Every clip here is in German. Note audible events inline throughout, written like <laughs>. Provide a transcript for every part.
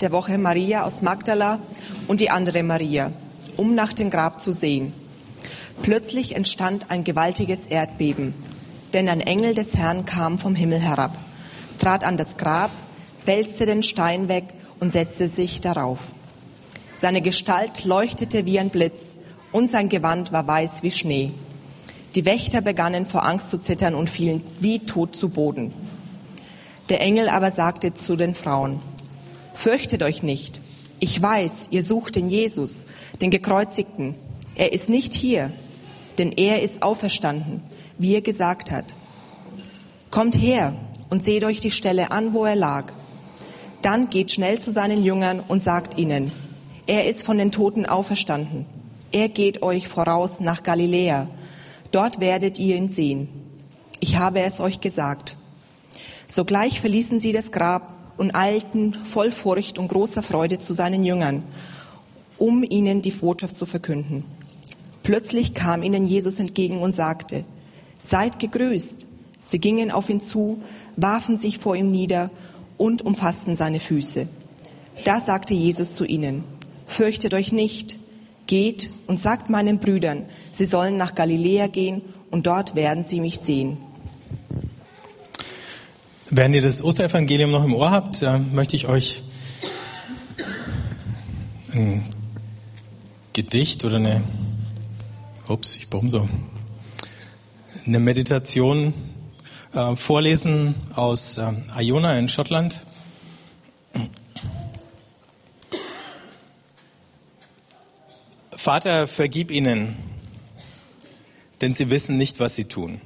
der Woche Maria aus Magdala und die andere Maria, um nach dem Grab zu sehen. Plötzlich entstand ein gewaltiges Erdbeben, denn ein Engel des Herrn kam vom Himmel herab, trat an das Grab, wälzte den Stein weg und setzte sich darauf. Seine Gestalt leuchtete wie ein Blitz und sein Gewand war weiß wie Schnee. Die Wächter begannen vor Angst zu zittern und fielen wie tot zu Boden. Der Engel aber sagte zu den Frauen, Fürchtet euch nicht. Ich weiß, ihr sucht den Jesus, den Gekreuzigten. Er ist nicht hier, denn er ist auferstanden, wie er gesagt hat. Kommt her und seht euch die Stelle an, wo er lag. Dann geht schnell zu seinen Jüngern und sagt ihnen, er ist von den Toten auferstanden. Er geht euch voraus nach Galiläa. Dort werdet ihr ihn sehen. Ich habe es euch gesagt. Sogleich verließen sie das Grab und eilten voll Furcht und großer Freude zu seinen Jüngern, um ihnen die Botschaft zu verkünden. Plötzlich kam ihnen Jesus entgegen und sagte, Seid gegrüßt. Sie gingen auf ihn zu, warfen sich vor ihm nieder und umfassten seine Füße. Da sagte Jesus zu ihnen, Fürchtet euch nicht, geht und sagt meinen Brüdern, sie sollen nach Galiläa gehen und dort werden sie mich sehen. Während ihr das Osterevangelium noch im Ohr habt, möchte ich euch ein Gedicht oder eine, ups, ich brauche so, eine Meditation äh, vorlesen aus äh, Iona in Schottland. Vater, vergib ihnen, denn sie wissen nicht, was sie tun.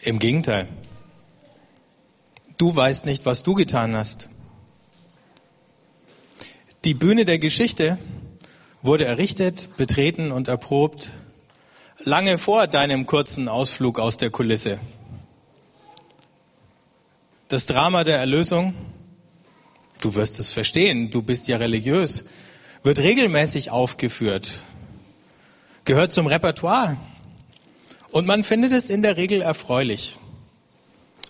Im Gegenteil. Du weißt nicht, was du getan hast. Die Bühne der Geschichte wurde errichtet, betreten und erprobt lange vor deinem kurzen Ausflug aus der Kulisse. Das Drama der Erlösung, du wirst es verstehen, du bist ja religiös, wird regelmäßig aufgeführt, gehört zum Repertoire. Und man findet es in der Regel erfreulich.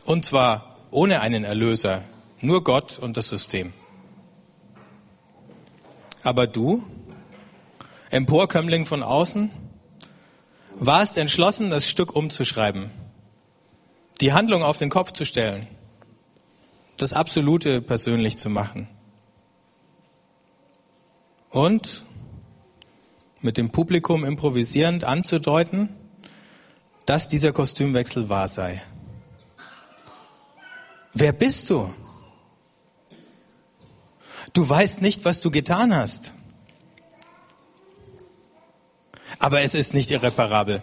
Und zwar ohne einen Erlöser, nur Gott und das System. Aber du, Emporkömmling von außen, warst entschlossen, das Stück umzuschreiben, die Handlung auf den Kopf zu stellen, das Absolute persönlich zu machen. Und mit dem Publikum improvisierend anzudeuten, dass dieser Kostümwechsel wahr sei. Wer bist du? Du weißt nicht, was du getan hast. Aber es ist nicht irreparabel.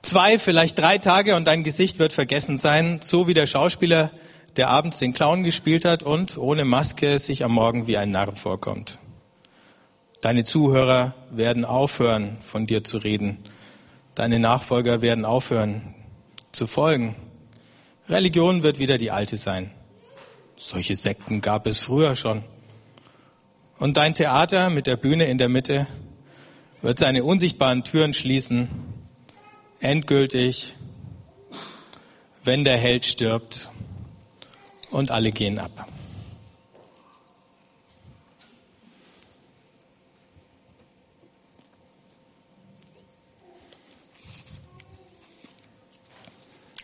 Zwei, vielleicht drei Tage und dein Gesicht wird vergessen sein, so wie der Schauspieler, der abends den Clown gespielt hat und ohne Maske sich am Morgen wie ein Narr vorkommt. Deine Zuhörer werden aufhören, von dir zu reden Deine Nachfolger werden aufhören zu folgen. Religion wird wieder die alte sein. Solche Sekten gab es früher schon. Und dein Theater mit der Bühne in der Mitte wird seine unsichtbaren Türen schließen, endgültig, wenn der Held stirbt und alle gehen ab.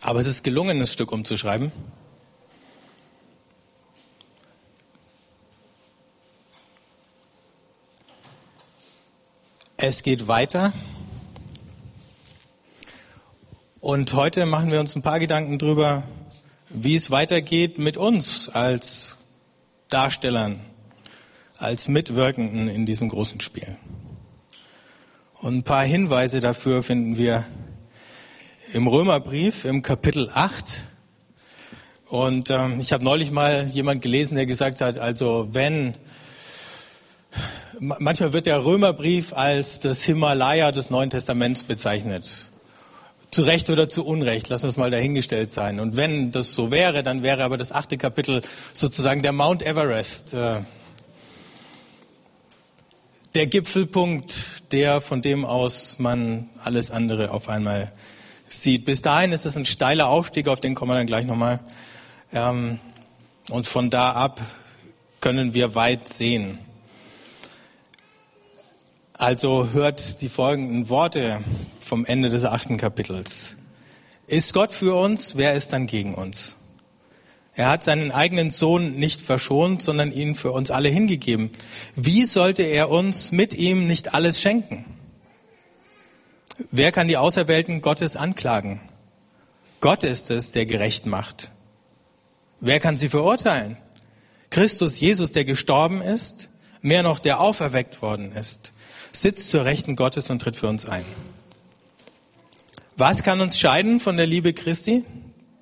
Aber es ist gelungen, das Stück umzuschreiben. Es geht weiter. Und heute machen wir uns ein paar Gedanken darüber, wie es weitergeht mit uns als Darstellern, als Mitwirkenden in diesem großen Spiel. Und ein paar Hinweise dafür finden wir im Römerbrief im Kapitel 8. Und ähm, ich habe neulich mal jemand gelesen, der gesagt hat, also wenn manchmal wird der Römerbrief als das Himalaya des Neuen Testaments bezeichnet. Zu Recht oder zu Unrecht, lass uns mal dahingestellt sein. Und wenn das so wäre, dann wäre aber das achte Kapitel sozusagen der Mount Everest, äh, der Gipfelpunkt, der von dem aus man alles andere auf einmal sieht. Bis dahin ist es ein steiler Aufstieg, auf den kommen wir dann gleich nochmal. Ähm, und von da ab können wir weit sehen. Also hört die folgenden Worte vom Ende des achten Kapitels. Ist Gott für uns, wer ist dann gegen uns? Er hat seinen eigenen Sohn nicht verschont, sondern ihn für uns alle hingegeben. Wie sollte er uns mit ihm nicht alles schenken? Wer kann die Auserwählten Gottes anklagen? Gott ist es, der gerecht macht. Wer kann sie verurteilen? Christus Jesus, der gestorben ist, mehr noch, der auferweckt worden ist, sitzt zur Rechten Gottes und tritt für uns ein. Was kann uns scheiden von der Liebe Christi?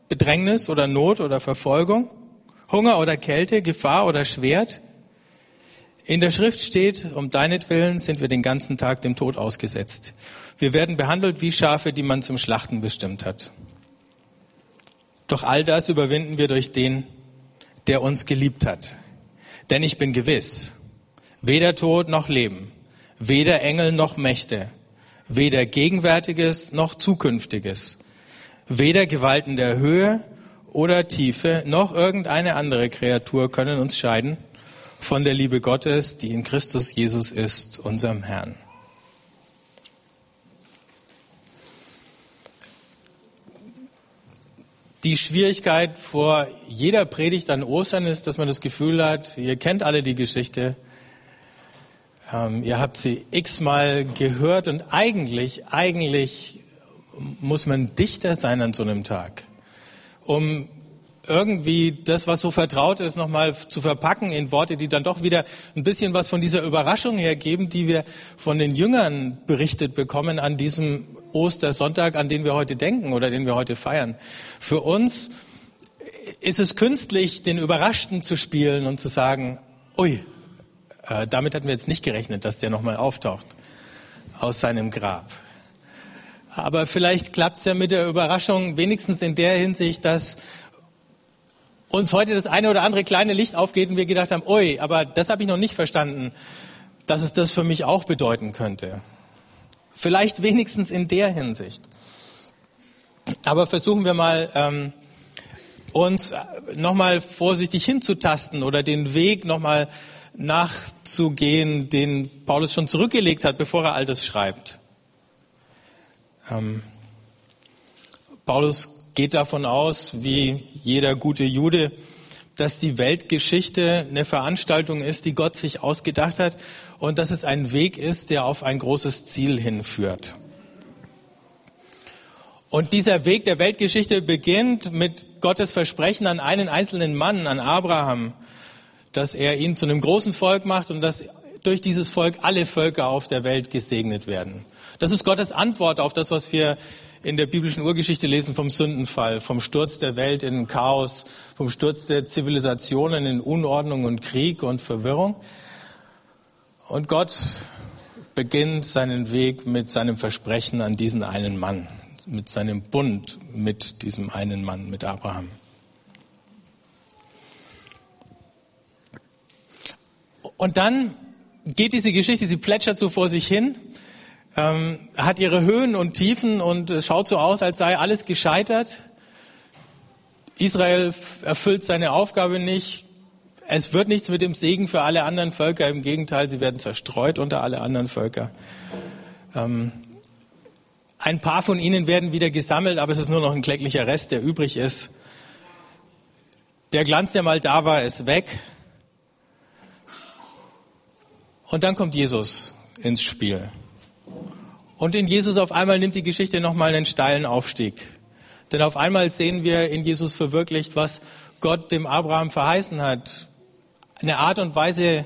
Bedrängnis oder Not oder Verfolgung? Hunger oder Kälte, Gefahr oder Schwert? In der Schrift steht, um deinetwillen sind wir den ganzen Tag dem Tod ausgesetzt. Wir werden behandelt wie Schafe, die man zum Schlachten bestimmt hat. Doch all das überwinden wir durch den, der uns geliebt hat. Denn ich bin gewiss, weder Tod noch Leben, weder Engel noch Mächte, weder Gegenwärtiges noch Zukünftiges, weder Gewalten der Höhe oder Tiefe noch irgendeine andere Kreatur können uns scheiden von der Liebe Gottes, die in Christus Jesus ist, unserem Herrn. Die Schwierigkeit vor jeder Predigt an Ostern ist, dass man das Gefühl hat, ihr kennt alle die Geschichte, ähm, ihr habt sie x-mal gehört und eigentlich, eigentlich muss man dichter sein an so einem Tag, um irgendwie das, was so vertraut ist, nochmal zu verpacken in Worte, die dann doch wieder ein bisschen was von dieser Überraschung hergeben, die wir von den Jüngern berichtet bekommen an diesem Ostersonntag, an den wir heute denken oder den wir heute feiern. Für uns ist es künstlich, den Überraschten zu spielen und zu sagen, ui, äh, damit hatten wir jetzt nicht gerechnet, dass der nochmal auftaucht aus seinem Grab. Aber vielleicht klappt es ja mit der Überraschung wenigstens in der Hinsicht, dass uns heute das eine oder andere kleine Licht aufgeht und wir gedacht haben, ui, aber das habe ich noch nicht verstanden, dass es das für mich auch bedeuten könnte. Vielleicht wenigstens in der Hinsicht. Aber versuchen wir mal, ähm, uns nochmal vorsichtig hinzutasten oder den Weg nochmal nachzugehen, den Paulus schon zurückgelegt hat, bevor er all das schreibt. Ähm, Paulus geht davon aus, wie jeder gute Jude, dass die Weltgeschichte eine Veranstaltung ist, die Gott sich ausgedacht hat und dass es ein Weg ist, der auf ein großes Ziel hinführt. Und dieser Weg der Weltgeschichte beginnt mit Gottes Versprechen an einen einzelnen Mann, an Abraham, dass er ihn zu einem großen Volk macht und dass durch dieses Volk alle Völker auf der Welt gesegnet werden. Das ist Gottes Antwort auf das, was wir in der biblischen Urgeschichte lesen vom Sündenfall, vom Sturz der Welt in Chaos, vom Sturz der Zivilisationen in Unordnung und Krieg und Verwirrung. Und Gott beginnt seinen Weg mit seinem Versprechen an diesen einen Mann, mit seinem Bund mit diesem einen Mann, mit Abraham. Und dann geht diese Geschichte, sie plätschert so vor sich hin ähm, hat ihre Höhen und Tiefen und es schaut so aus, als sei alles gescheitert. Israel erfüllt seine Aufgabe nicht. Es wird nichts mit dem Segen für alle anderen Völker. Im Gegenteil, sie werden zerstreut unter alle anderen Völker. Ähm, ein paar von ihnen werden wieder gesammelt, aber es ist nur noch ein kläglicher Rest, der übrig ist. Der Glanz, der mal da war, ist weg. Und dann kommt Jesus ins Spiel. Und in Jesus auf einmal nimmt die Geschichte nochmal einen steilen Aufstieg. Denn auf einmal sehen wir in Jesus verwirklicht, was Gott dem Abraham verheißen hat. Eine Art und Weise,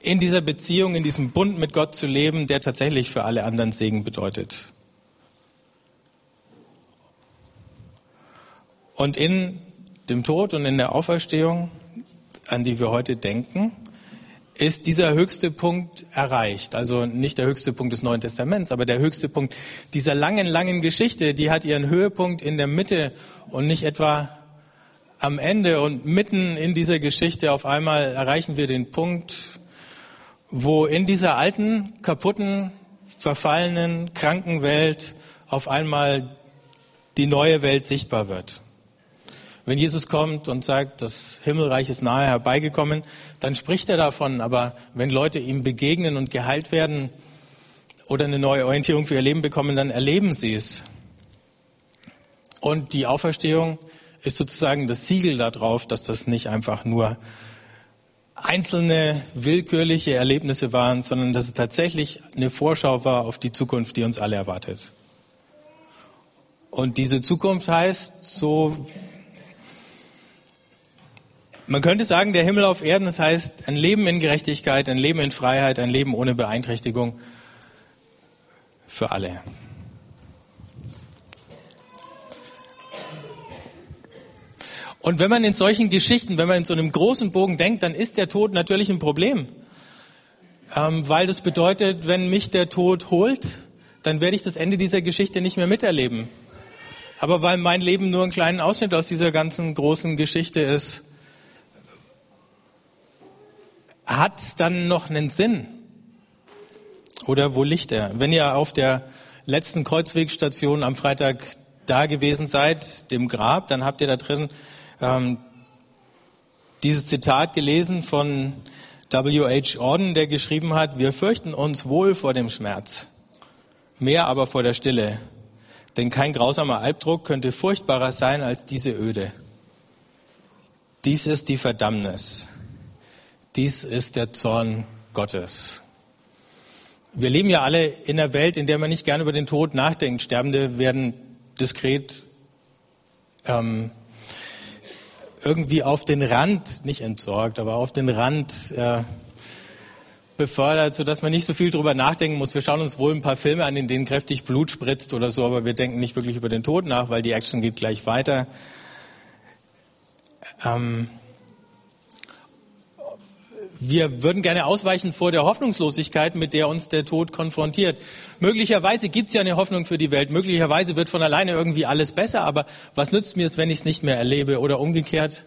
in dieser Beziehung, in diesem Bund mit Gott zu leben, der tatsächlich für alle anderen Segen bedeutet. Und in dem Tod und in der Auferstehung, an die wir heute denken, ist dieser höchste Punkt erreicht. Also nicht der höchste Punkt des Neuen Testaments, aber der höchste Punkt dieser langen, langen Geschichte, die hat ihren Höhepunkt in der Mitte und nicht etwa am Ende. Und mitten in dieser Geschichte auf einmal erreichen wir den Punkt, wo in dieser alten, kaputten, verfallenen, kranken Welt auf einmal die neue Welt sichtbar wird. Wenn Jesus kommt und sagt, das Himmelreich ist nahe herbeigekommen, dann spricht er davon. Aber wenn Leute ihm begegnen und geheilt werden oder eine neue Orientierung für ihr Leben bekommen, dann erleben sie es. Und die Auferstehung ist sozusagen das Siegel darauf, dass das nicht einfach nur einzelne willkürliche Erlebnisse waren, sondern dass es tatsächlich eine Vorschau war auf die Zukunft, die uns alle erwartet. Und diese Zukunft heißt so, man könnte sagen, der Himmel auf Erden, das heißt ein Leben in Gerechtigkeit, ein Leben in Freiheit, ein Leben ohne Beeinträchtigung für alle. Und wenn man in solchen Geschichten, wenn man in so einem großen Bogen denkt, dann ist der Tod natürlich ein Problem. Ähm, weil das bedeutet, wenn mich der Tod holt, dann werde ich das Ende dieser Geschichte nicht mehr miterleben. Aber weil mein Leben nur ein kleiner Ausschnitt aus dieser ganzen großen Geschichte ist, hat es dann noch einen Sinn? Oder wo liegt er? Wenn ihr auf der letzten Kreuzwegstation am Freitag da gewesen seid, dem Grab, dann habt ihr da drin ähm, dieses Zitat gelesen von W.H. Orden, der geschrieben hat, wir fürchten uns wohl vor dem Schmerz, mehr aber vor der Stille. Denn kein grausamer Albdruck könnte furchtbarer sein als diese Öde. Dies ist die Verdammnis. Dies ist der Zorn Gottes. Wir leben ja alle in einer Welt, in der man nicht gerne über den Tod nachdenkt. Sterbende werden diskret ähm, irgendwie auf den Rand, nicht entsorgt, aber auf den Rand äh, befördert, sodass man nicht so viel drüber nachdenken muss. Wir schauen uns wohl ein paar Filme an, in denen kräftig Blut spritzt oder so, aber wir denken nicht wirklich über den Tod nach, weil die Action geht gleich weiter. Ähm, wir würden gerne ausweichen vor der Hoffnungslosigkeit, mit der uns der Tod konfrontiert. Möglicherweise gibt es ja eine Hoffnung für die Welt. Möglicherweise wird von alleine irgendwie alles besser. Aber was nützt mir es, wenn ich es nicht mehr erlebe? Oder umgekehrt,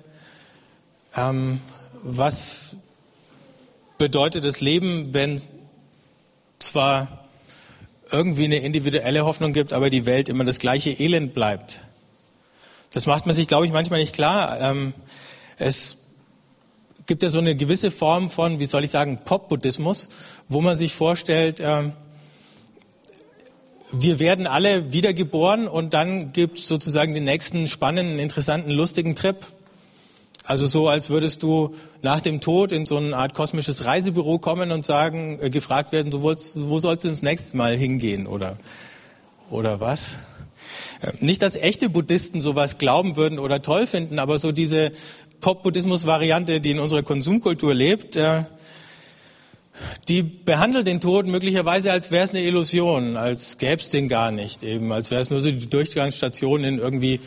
ähm, was bedeutet das Leben, wenn zwar irgendwie eine individuelle Hoffnung gibt, aber die Welt immer das gleiche Elend bleibt? Das macht man sich, glaube ich, manchmal nicht klar. Ähm, es gibt ja so eine gewisse Form von, wie soll ich sagen, Pop-Buddhismus, wo man sich vorstellt, äh, wir werden alle wiedergeboren und dann gibt es sozusagen den nächsten spannenden, interessanten, lustigen Trip. Also so, als würdest du nach dem Tod in so eine Art kosmisches Reisebüro kommen und sagen, äh, gefragt werden, wolltest, wo sollst du das nächste Mal hingehen oder, oder was? Äh, nicht, dass echte Buddhisten sowas glauben würden oder toll finden, aber so diese Pop-Buddhismus-Variante, die in unserer Konsumkultur lebt, äh, die behandelt den Tod möglicherweise als wäre es eine Illusion, als gäbe es den gar nicht, eben als wäre es nur so die Durchgangsstation in irgendwie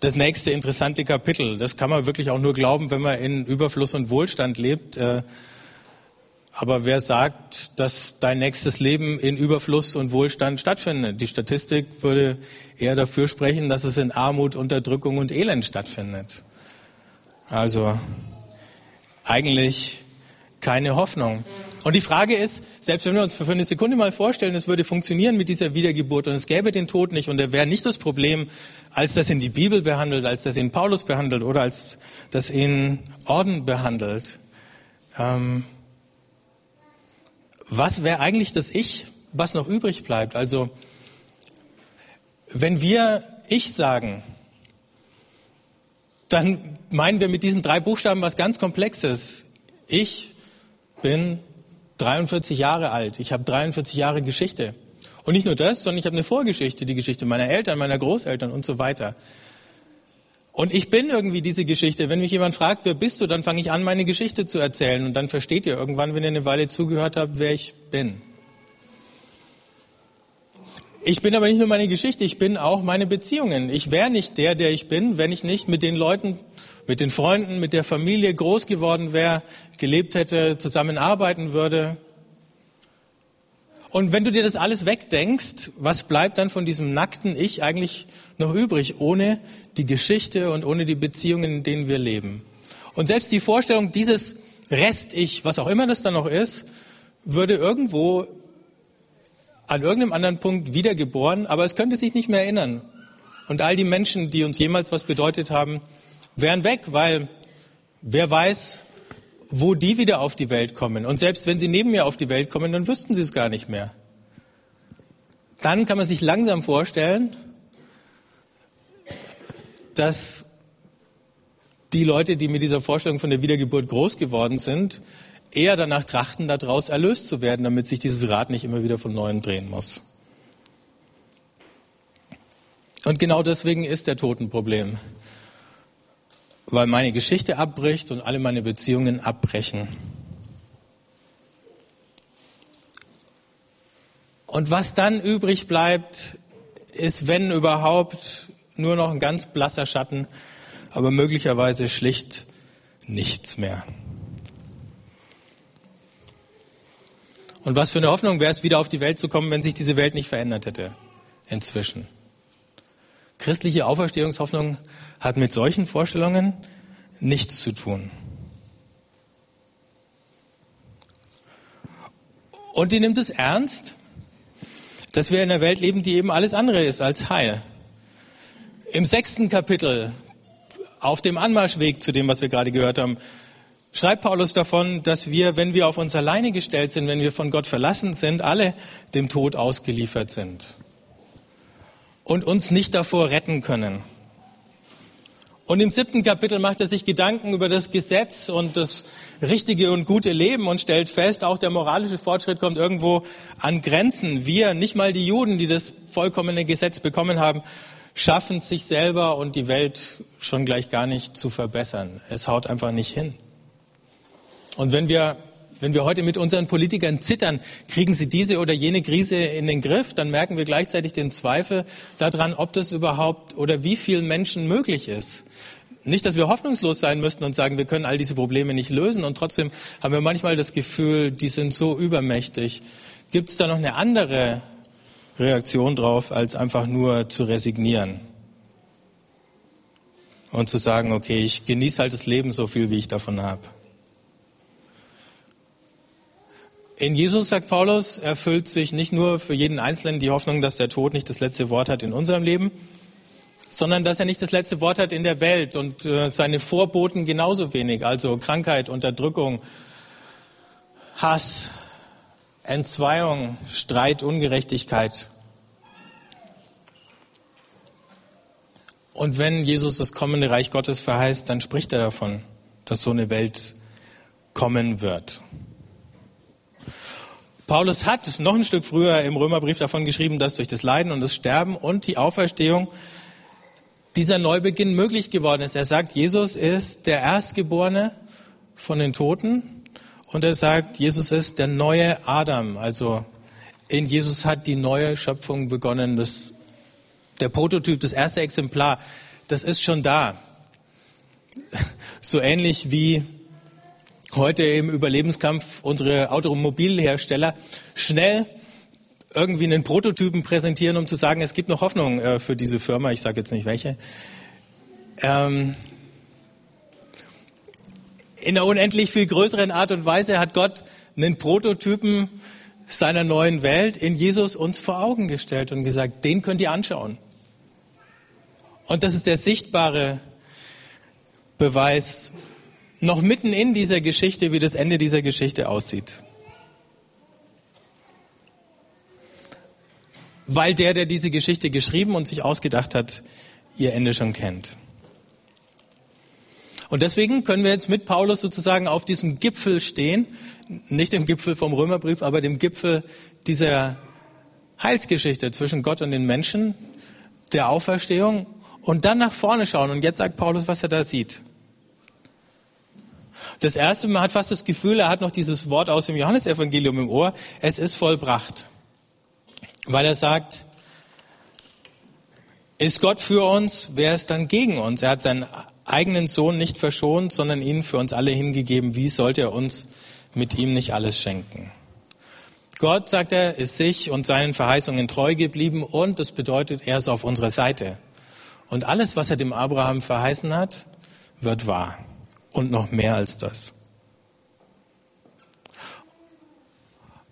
das nächste interessante Kapitel. Das kann man wirklich auch nur glauben, wenn man in Überfluss und Wohlstand lebt. Äh, aber wer sagt, dass dein nächstes Leben in Überfluss und Wohlstand stattfindet? Die Statistik würde eher dafür sprechen, dass es in Armut, Unterdrückung und Elend stattfindet. Also eigentlich keine Hoffnung. Und die Frage ist, selbst wenn wir uns für eine Sekunde mal vorstellen, es würde funktionieren mit dieser Wiedergeburt und es gäbe den Tod nicht und er wäre nicht das Problem, als das in die Bibel behandelt, als das in Paulus behandelt oder als das in Orden behandelt. Ähm, was wäre eigentlich das Ich, was noch übrig bleibt? Also, wenn wir Ich sagen, dann meinen wir mit diesen drei Buchstaben was ganz Komplexes. Ich bin 43 Jahre alt. Ich habe 43 Jahre Geschichte. Und nicht nur das, sondern ich habe eine Vorgeschichte, die Geschichte meiner Eltern, meiner Großeltern und so weiter. Und ich bin irgendwie diese Geschichte. Wenn mich jemand fragt, wer bist du, dann fange ich an, meine Geschichte zu erzählen. Und dann versteht ihr irgendwann, wenn ihr eine Weile zugehört habt, wer ich bin. Ich bin aber nicht nur meine Geschichte, ich bin auch meine Beziehungen. Ich wäre nicht der, der ich bin, wenn ich nicht mit den Leuten, mit den Freunden, mit der Familie groß geworden wäre, gelebt hätte, zusammenarbeiten würde. Und wenn du dir das alles wegdenkst, was bleibt dann von diesem nackten Ich eigentlich noch übrig, ohne die Geschichte und ohne die Beziehungen, in denen wir leben? Und selbst die Vorstellung dieses Rest-Ich, was auch immer das dann noch ist, würde irgendwo an irgendeinem anderen Punkt wiedergeboren, aber es könnte sich nicht mehr erinnern. Und all die Menschen, die uns jemals was bedeutet haben, wären weg, weil wer weiß, wo die wieder auf die Welt kommen. Und selbst wenn sie neben mir auf die Welt kommen, dann wüssten sie es gar nicht mehr. Dann kann man sich langsam vorstellen, dass die Leute, die mit dieser Vorstellung von der Wiedergeburt groß geworden sind, eher danach trachten, daraus erlöst zu werden, damit sich dieses Rad nicht immer wieder von neuem drehen muss. Und genau deswegen ist der Tod ein Problem. Weil meine Geschichte abbricht und alle meine Beziehungen abbrechen. Und was dann übrig bleibt, ist, wenn überhaupt, nur noch ein ganz blasser Schatten, aber möglicherweise schlicht nichts mehr. Und was für eine Hoffnung wäre es, wieder auf die Welt zu kommen, wenn sich diese Welt nicht verändert hätte inzwischen. Christliche Auferstehungshoffnung hat mit solchen Vorstellungen nichts zu tun. Und die nimmt es ernst, dass wir in einer Welt leben, die eben alles andere ist als Heil. Im sechsten Kapitel, auf dem Anmarschweg zu dem, was wir gerade gehört haben, schreibt Paulus davon, dass wir, wenn wir auf uns alleine gestellt sind, wenn wir von Gott verlassen sind, alle dem Tod ausgeliefert sind und uns nicht davor retten können. Und im siebten Kapitel macht er sich Gedanken über das Gesetz und das richtige und gute Leben und stellt fest, auch der moralische Fortschritt kommt irgendwo an Grenzen. Wir, nicht mal die Juden, die das vollkommene Gesetz bekommen haben, schaffen es sich selber und die Welt schon gleich gar nicht zu verbessern. Es haut einfach nicht hin. Und wenn wir wenn wir heute mit unseren Politikern zittern, kriegen sie diese oder jene Krise in den Griff, dann merken wir gleichzeitig den Zweifel daran, ob das überhaupt oder wie vielen Menschen möglich ist. Nicht, dass wir hoffnungslos sein müssten und sagen, wir können all diese Probleme nicht lösen. Und trotzdem haben wir manchmal das Gefühl, die sind so übermächtig. Gibt es da noch eine andere Reaktion drauf, als einfach nur zu resignieren? Und zu sagen, okay, ich genieße halt das Leben so viel, wie ich davon habe. In Jesus, sagt Paulus, erfüllt sich nicht nur für jeden Einzelnen die Hoffnung, dass der Tod nicht das letzte Wort hat in unserem Leben, sondern dass er nicht das letzte Wort hat in der Welt und äh, seine Vorboten genauso wenig, also Krankheit, Unterdrückung, Hass, Entzweiung, Streit, Ungerechtigkeit. Und wenn Jesus das kommende Reich Gottes verheißt, dann spricht er davon, dass so eine Welt kommen wird. Paulus hat noch ein Stück früher im Römerbrief davon geschrieben, dass durch das Leiden und das Sterben und die Auferstehung dieser Neubeginn möglich geworden ist. Er sagt, Jesus ist der Erstgeborene von den Toten und er sagt, Jesus ist der neue Adam. Also in Jesus hat die neue Schöpfung begonnen. Das, der Prototyp, das erste Exemplar, das ist schon da. So ähnlich wie heute im Überlebenskampf unsere Automobilhersteller schnell irgendwie einen Prototypen präsentieren, um zu sagen, es gibt noch Hoffnung äh, für diese Firma. Ich sage jetzt nicht welche. Ähm, in einer unendlich viel größeren Art und Weise hat Gott einen Prototypen seiner neuen Welt in Jesus uns vor Augen gestellt und gesagt, den könnt ihr anschauen. Und das ist der sichtbare Beweis noch mitten in dieser Geschichte, wie das Ende dieser Geschichte aussieht. Weil der, der diese Geschichte geschrieben und sich ausgedacht hat, ihr Ende schon kennt. Und deswegen können wir jetzt mit Paulus sozusagen auf diesem Gipfel stehen, nicht dem Gipfel vom Römerbrief, aber dem Gipfel dieser Heilsgeschichte zwischen Gott und den Menschen, der Auferstehung und dann nach vorne schauen. Und jetzt sagt Paulus, was er da sieht. Das erste, man hat fast das Gefühl, er hat noch dieses Wort aus dem Johannesevangelium im Ohr, es ist vollbracht. Weil er sagt, ist Gott für uns, wer ist dann gegen uns? Er hat seinen eigenen Sohn nicht verschont, sondern ihn für uns alle hingegeben. Wie sollte er uns mit ihm nicht alles schenken? Gott, sagt er, ist sich und seinen Verheißungen treu geblieben und das bedeutet, er ist auf unserer Seite. Und alles, was er dem Abraham verheißen hat, wird wahr und noch mehr als das.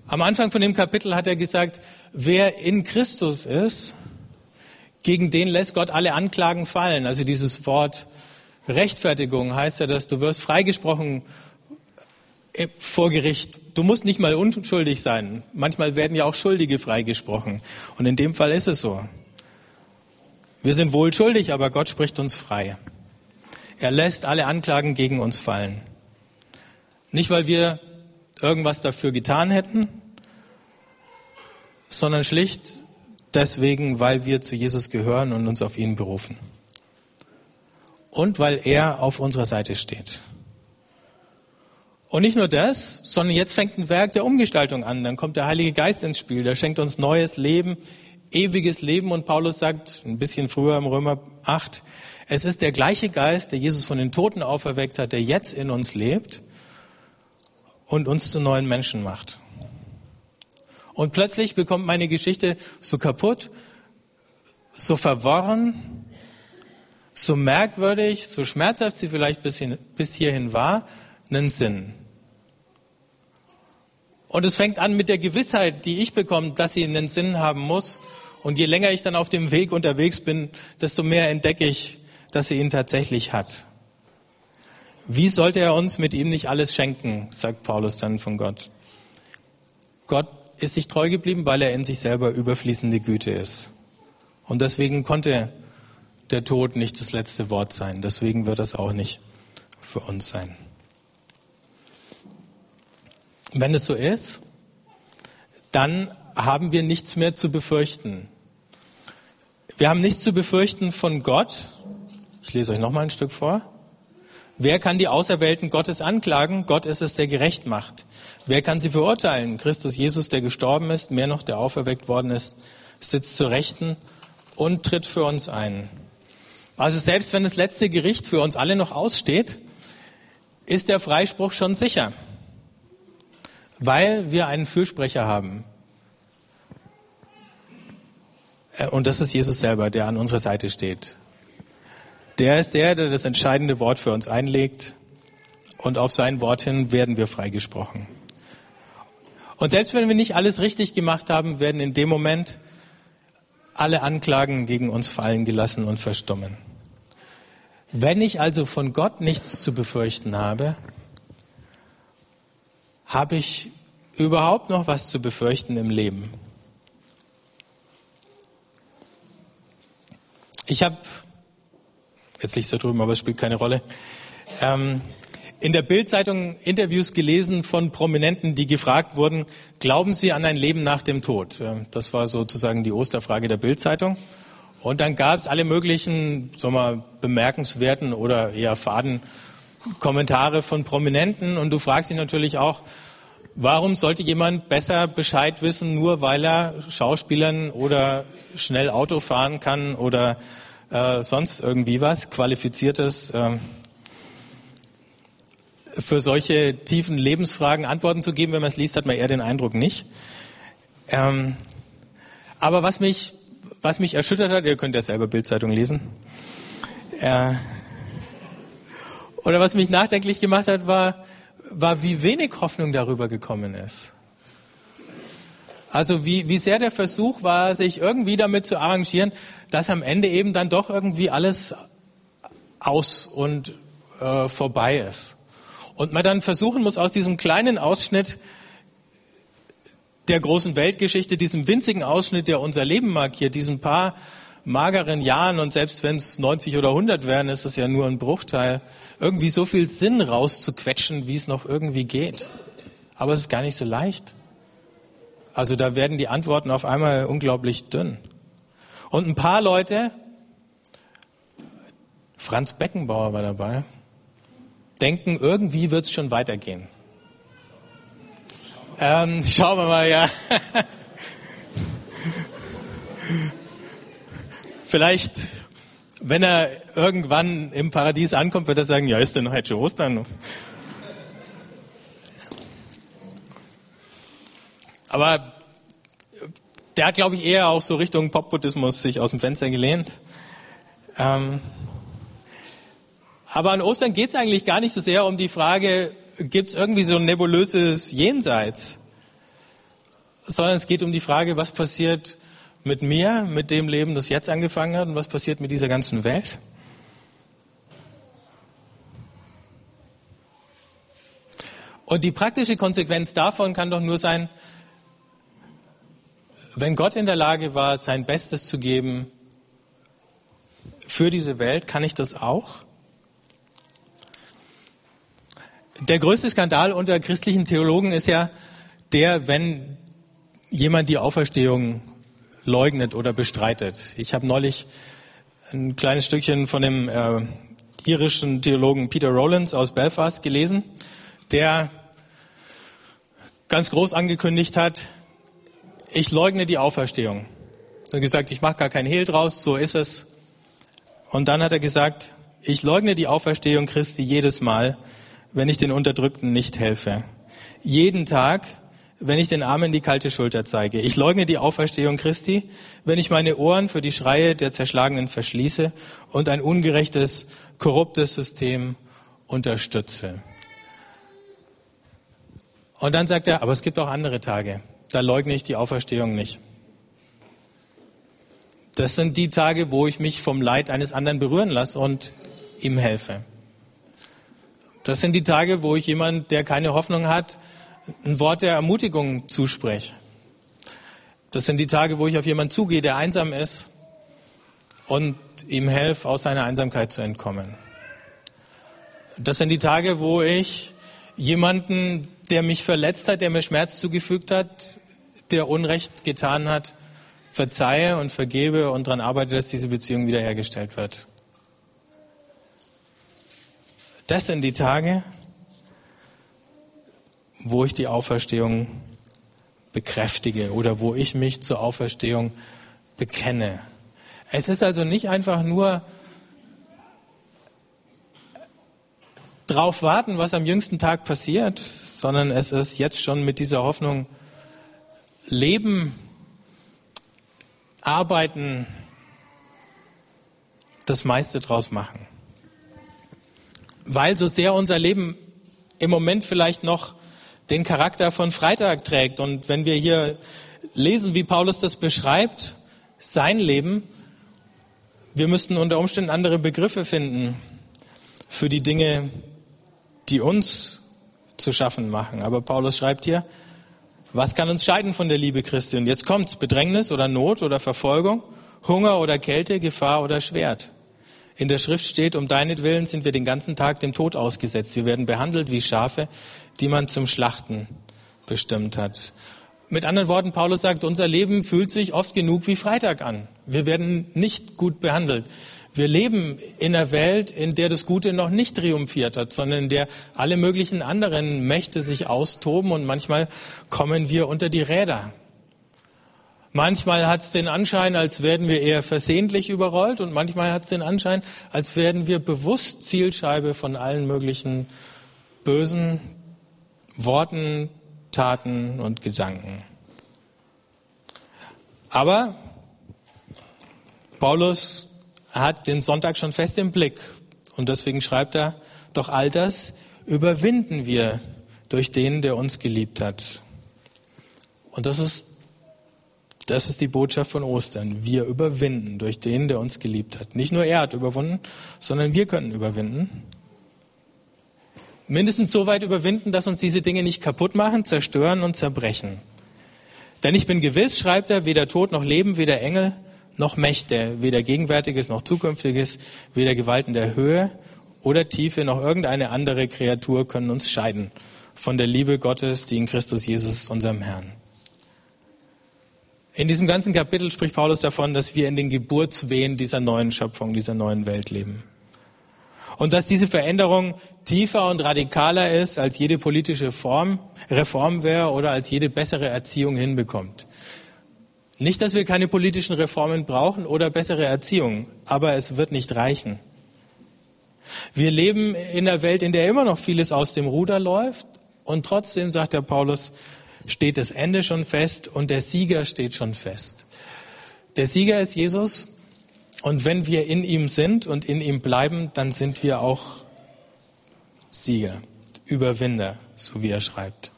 Am Anfang von dem Kapitel hat er gesagt, wer in Christus ist, gegen den lässt Gott alle Anklagen fallen. Also dieses Wort Rechtfertigung heißt ja, dass du wirst freigesprochen vor Gericht. Du musst nicht mal unschuldig sein. Manchmal werden ja auch Schuldige freigesprochen. Und in dem Fall ist es so. Wir sind wohl schuldig, aber Gott spricht uns frei. Er lässt alle Anklagen gegen uns fallen. Nicht, weil wir irgendwas dafür getan hätten, sondern schlicht deswegen, weil wir zu Jesus gehören und uns auf ihn berufen. Und weil er auf unserer Seite steht. Und nicht nur das, sondern jetzt fängt ein Werk der Umgestaltung an. Dann kommt der Heilige Geist ins Spiel. Der schenkt uns neues Leben, ewiges Leben. Und Paulus sagt ein bisschen früher im Römer 8, es ist der gleiche Geist, der Jesus von den Toten auferweckt hat, der jetzt in uns lebt und uns zu neuen Menschen macht. Und plötzlich bekommt meine Geschichte so kaputt, so verworren, so merkwürdig, so schmerzhaft sie vielleicht bis, hin, bis hierhin war, einen Sinn. Und es fängt an mit der Gewissheit, die ich bekomme, dass sie einen Sinn haben muss. Und je länger ich dann auf dem Weg unterwegs bin, desto mehr entdecke ich, dass sie ihn tatsächlich hat. Wie sollte er uns mit ihm nicht alles schenken, sagt Paulus dann von Gott. Gott ist sich treu geblieben, weil er in sich selber überfließende Güte ist. Und deswegen konnte der Tod nicht das letzte Wort sein. Deswegen wird das auch nicht für uns sein. Wenn es so ist, dann haben wir nichts mehr zu befürchten. Wir haben nichts zu befürchten von Gott. Ich lese euch noch mal ein Stück vor. Wer kann die Auserwählten Gottes anklagen? Gott ist es, der gerecht macht. Wer kann sie verurteilen? Christus Jesus, der gestorben ist, mehr noch, der auferweckt worden ist, sitzt zu Rechten und tritt für uns ein. Also selbst wenn das letzte Gericht für uns alle noch aussteht, ist der Freispruch schon sicher, weil wir einen Fürsprecher haben. Äh, und das ist Jesus selber, der an unserer Seite steht. Der ist der, der das entscheidende Wort für uns einlegt. Und auf sein Wort hin werden wir freigesprochen. Und selbst wenn wir nicht alles richtig gemacht haben, werden in dem Moment alle Anklagen gegen uns fallen gelassen und verstummen. Wenn ich also von Gott nichts zu befürchten habe, habe ich überhaupt noch was zu befürchten im Leben? Ich habe Jetzt liegt es da drüben, aber es spielt keine Rolle. Ähm, in der Bildzeitung Interviews gelesen von Prominenten, die gefragt wurden, glauben Sie an ein Leben nach dem Tod? Das war sozusagen die Osterfrage der Bildzeitung. Und dann gab es alle möglichen, sagen wir, bemerkenswerten oder eher faden Kommentare von Prominenten. Und du fragst dich natürlich auch, warum sollte jemand besser Bescheid wissen, nur weil er Schauspielern oder schnell Auto fahren kann oder äh, sonst irgendwie was Qualifiziertes äh, für solche tiefen Lebensfragen Antworten zu geben. Wenn man es liest, hat man eher den Eindruck nicht. Ähm, aber was mich, was mich erschüttert hat, ihr könnt ja selber Bildzeitung lesen, äh, oder was mich nachdenklich gemacht hat, war, war, wie wenig Hoffnung darüber gekommen ist. Also wie, wie sehr der Versuch war, sich irgendwie damit zu arrangieren, dass am Ende eben dann doch irgendwie alles aus und äh, vorbei ist. Und man dann versuchen muss, aus diesem kleinen Ausschnitt der großen Weltgeschichte, diesem winzigen Ausschnitt, der unser Leben markiert, diesen paar mageren Jahren und selbst wenn es 90 oder 100 wären, ist es ja nur ein Bruchteil, irgendwie so viel Sinn rauszuquetschen, wie es noch irgendwie geht. Aber es ist gar nicht so leicht. Also da werden die Antworten auf einmal unglaublich dünn. Und ein paar Leute, Franz Beckenbauer war dabei, denken, irgendwie wird es schon weitergehen. Ähm, <laughs> schauen wir mal, ja. Vielleicht, wenn er irgendwann im Paradies ankommt, wird er sagen, ja, ist denn heute Ostern? Aber der hat, glaube ich, eher auch so Richtung Pop-Buddhismus sich aus dem Fenster gelehnt. Ähm aber an Ostern geht es eigentlich gar nicht so sehr um die Frage, gibt es irgendwie so ein nebulöses Jenseits, sondern es geht um die Frage, was passiert mit mir, mit dem Leben, das jetzt angefangen hat und was passiert mit dieser ganzen Welt. Und die praktische Konsequenz davon kann doch nur sein, wenn Gott in der Lage war, sein Bestes zu geben für diese Welt, kann ich das auch? Der größte Skandal unter christlichen Theologen ist ja der, wenn jemand die Auferstehung leugnet oder bestreitet. Ich habe neulich ein kleines Stückchen von dem äh, irischen Theologen Peter Rowlands aus Belfast gelesen, der ganz groß angekündigt hat, ich leugne die Auferstehung. Er hat gesagt, ich mache gar keinen Hehl draus, so ist es. Und dann hat er gesagt, ich leugne die Auferstehung Christi jedes Mal, wenn ich den Unterdrückten nicht helfe. Jeden Tag, wenn ich den Armen die kalte Schulter zeige. Ich leugne die Auferstehung Christi, wenn ich meine Ohren für die Schreie der Zerschlagenen verschließe und ein ungerechtes, korruptes System unterstütze. Und dann sagt er, aber es gibt auch andere Tage. Da leugne ich die Auferstehung nicht. Das sind die Tage, wo ich mich vom Leid eines anderen berühren lasse und ihm helfe. Das sind die Tage, wo ich jemand, der keine Hoffnung hat, ein Wort der Ermutigung zuspreche. Das sind die Tage, wo ich auf jemanden zugehe, der einsam ist und ihm helfe, aus seiner Einsamkeit zu entkommen. Das sind die Tage, wo ich jemanden, der mich verletzt hat, der mir Schmerz zugefügt hat, der Unrecht getan hat, verzeihe und vergebe und daran arbeite, dass diese Beziehung wiederhergestellt wird. Das sind die Tage, wo ich die Auferstehung bekräftige oder wo ich mich zur Auferstehung bekenne. Es ist also nicht einfach nur drauf warten, was am jüngsten Tag passiert, sondern es ist jetzt schon mit dieser Hoffnung leben, arbeiten, das meiste draus machen. Weil so sehr unser Leben im Moment vielleicht noch den Charakter von Freitag trägt. Und wenn wir hier lesen, wie Paulus das beschreibt, sein Leben, wir müssten unter Umständen andere Begriffe finden für die Dinge, die uns zu schaffen machen. Aber Paulus schreibt hier, was kann uns scheiden von der Liebe Christi? Und jetzt kommt's, Bedrängnis oder Not oder Verfolgung, Hunger oder Kälte, Gefahr oder Schwert. In der Schrift steht, um deinetwillen sind wir den ganzen Tag dem Tod ausgesetzt. Wir werden behandelt wie Schafe, die man zum Schlachten bestimmt hat. Mit anderen Worten, Paulus sagt, unser Leben fühlt sich oft genug wie Freitag an. Wir werden nicht gut behandelt. Wir leben in einer Welt, in der das Gute noch nicht triumphiert hat, sondern in der alle möglichen anderen Mächte sich austoben und manchmal kommen wir unter die Räder. Manchmal hat es den Anschein, als werden wir eher versehentlich überrollt und manchmal hat es den Anschein, als werden wir bewusst Zielscheibe von allen möglichen bösen Worten, Taten und Gedanken. Aber Paulus hat den Sonntag schon fest im Blick und deswegen schreibt er, doch all das überwinden wir durch den, der uns geliebt hat. Und das ist das ist die Botschaft von Ostern. Wir überwinden durch den, der uns geliebt hat. Nicht nur er hat überwunden, sondern wir können überwinden. Mindestens so weit überwinden, dass uns diese Dinge nicht kaputt machen, zerstören und zerbrechen. Denn ich bin gewiss, schreibt er, weder Tod noch Leben, weder Engel noch Mächte, weder Gegenwärtiges noch Zukünftiges, weder Gewalten der Höhe oder Tiefe noch irgendeine andere Kreatur können uns scheiden von der Liebe Gottes, die in Christus Jesus, unserem Herrn. In diesem ganzen Kapitel spricht Paulus davon, dass wir in den Geburtswehen dieser neuen Schöpfung, dieser neuen Welt leben. Und dass diese Veränderung tiefer und radikaler ist, als jede politische Form, Reform wäre oder als jede bessere Erziehung hinbekommt. Nicht, dass wir keine politischen Reformen brauchen oder bessere Erziehung, aber es wird nicht reichen. Wir leben in einer Welt, in der immer noch vieles aus dem Ruder läuft und trotzdem, sagt der Paulus, steht das Ende schon fest und der Sieger steht schon fest. Der Sieger ist Jesus und wenn wir in ihm sind und in ihm bleiben, dann sind wir auch Sieger, Überwinder, so wie er schreibt.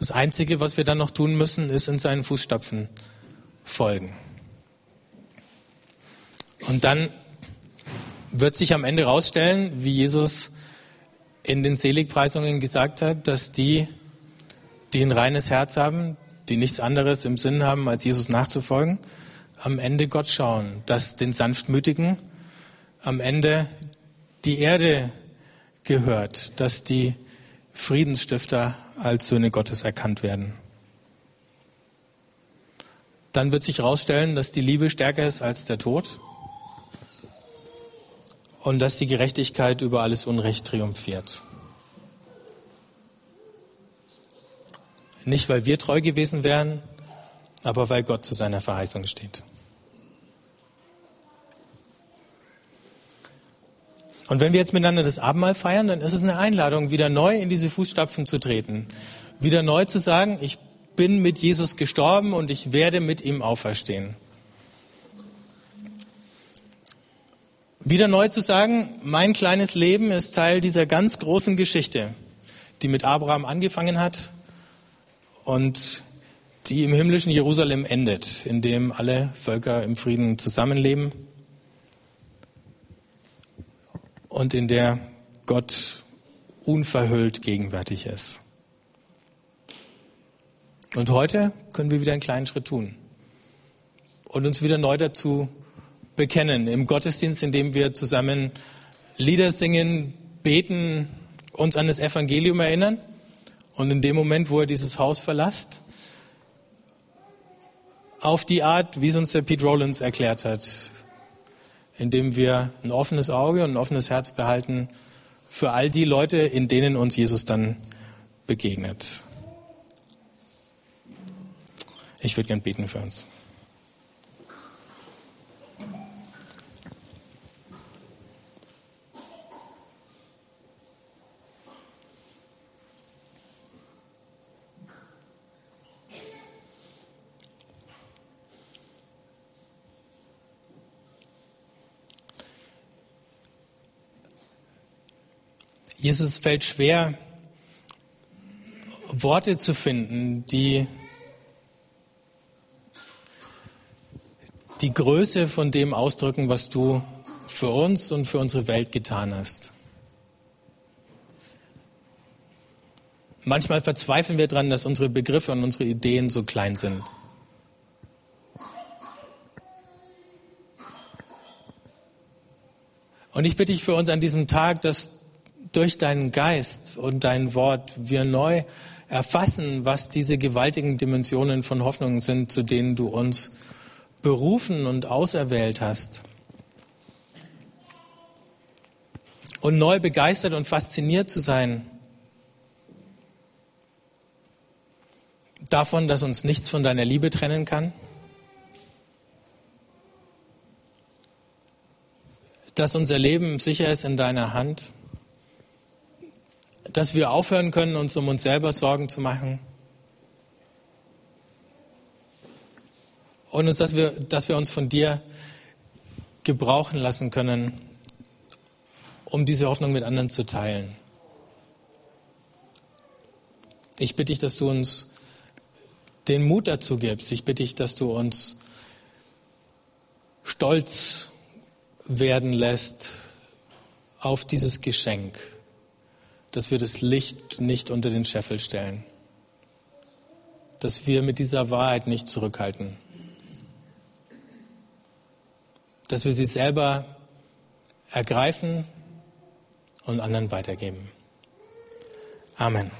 Das Einzige, was wir dann noch tun müssen, ist in seinen Fußstapfen folgen. Und dann wird sich am Ende herausstellen, wie Jesus in den Seligpreisungen gesagt hat, dass die, die ein reines Herz haben, die nichts anderes im Sinn haben, als Jesus nachzufolgen, am Ende Gott schauen, dass den Sanftmütigen am Ende die Erde gehört, dass die Friedensstifter als Söhne Gottes erkannt werden. Dann wird sich herausstellen, dass die Liebe stärker ist als der Tod und dass die Gerechtigkeit über alles Unrecht triumphiert. Nicht, weil wir treu gewesen wären, aber weil Gott zu seiner Verheißung steht. Und wenn wir jetzt miteinander das Abendmahl feiern, dann ist es eine Einladung, wieder neu in diese Fußstapfen zu treten. Wieder neu zu sagen, ich bin mit Jesus gestorben und ich werde mit ihm auferstehen. Wieder neu zu sagen, mein kleines Leben ist Teil dieser ganz großen Geschichte, die mit Abraham angefangen hat und die im himmlischen Jerusalem endet, in dem alle Völker im Frieden zusammenleben und in der Gott unverhüllt gegenwärtig ist. Und heute können wir wieder einen kleinen Schritt tun und uns wieder neu dazu bekennen. Im Gottesdienst, in dem wir zusammen Lieder singen, beten, uns an das Evangelium erinnern und in dem Moment, wo er dieses Haus verlässt, auf die Art, wie es uns der Pete Rollins erklärt hat, indem wir ein offenes Auge und ein offenes Herz behalten für all die Leute, in denen uns Jesus dann begegnet. Ich würde gern beten für uns. Jesus fällt schwer, Worte zu finden, die die Größe von dem ausdrücken, was du für uns und für unsere Welt getan hast. Manchmal verzweifeln wir daran, dass unsere Begriffe und unsere Ideen so klein sind. Und ich bitte dich für uns an diesem Tag, dass durch deinen Geist und dein Wort wir neu erfassen, was diese gewaltigen Dimensionen von Hoffnung sind, zu denen du uns berufen und auserwählt hast. Und neu begeistert und fasziniert zu sein davon, dass uns nichts von deiner Liebe trennen kann. Dass unser Leben sicher ist in deiner Hand dass wir aufhören können, uns um uns selber Sorgen zu machen. Und uns, dass, wir, dass wir uns von dir gebrauchen lassen können, um diese Hoffnung mit anderen zu teilen. Ich bitte dich, dass du uns den Mut dazu gibst. Ich bitte dich, dass du uns stolz werden lässt auf dieses Geschenk dass wir das Licht nicht unter den Scheffel stellen, dass wir mit dieser Wahrheit nicht zurückhalten, dass wir sie selber ergreifen und anderen weitergeben. Amen.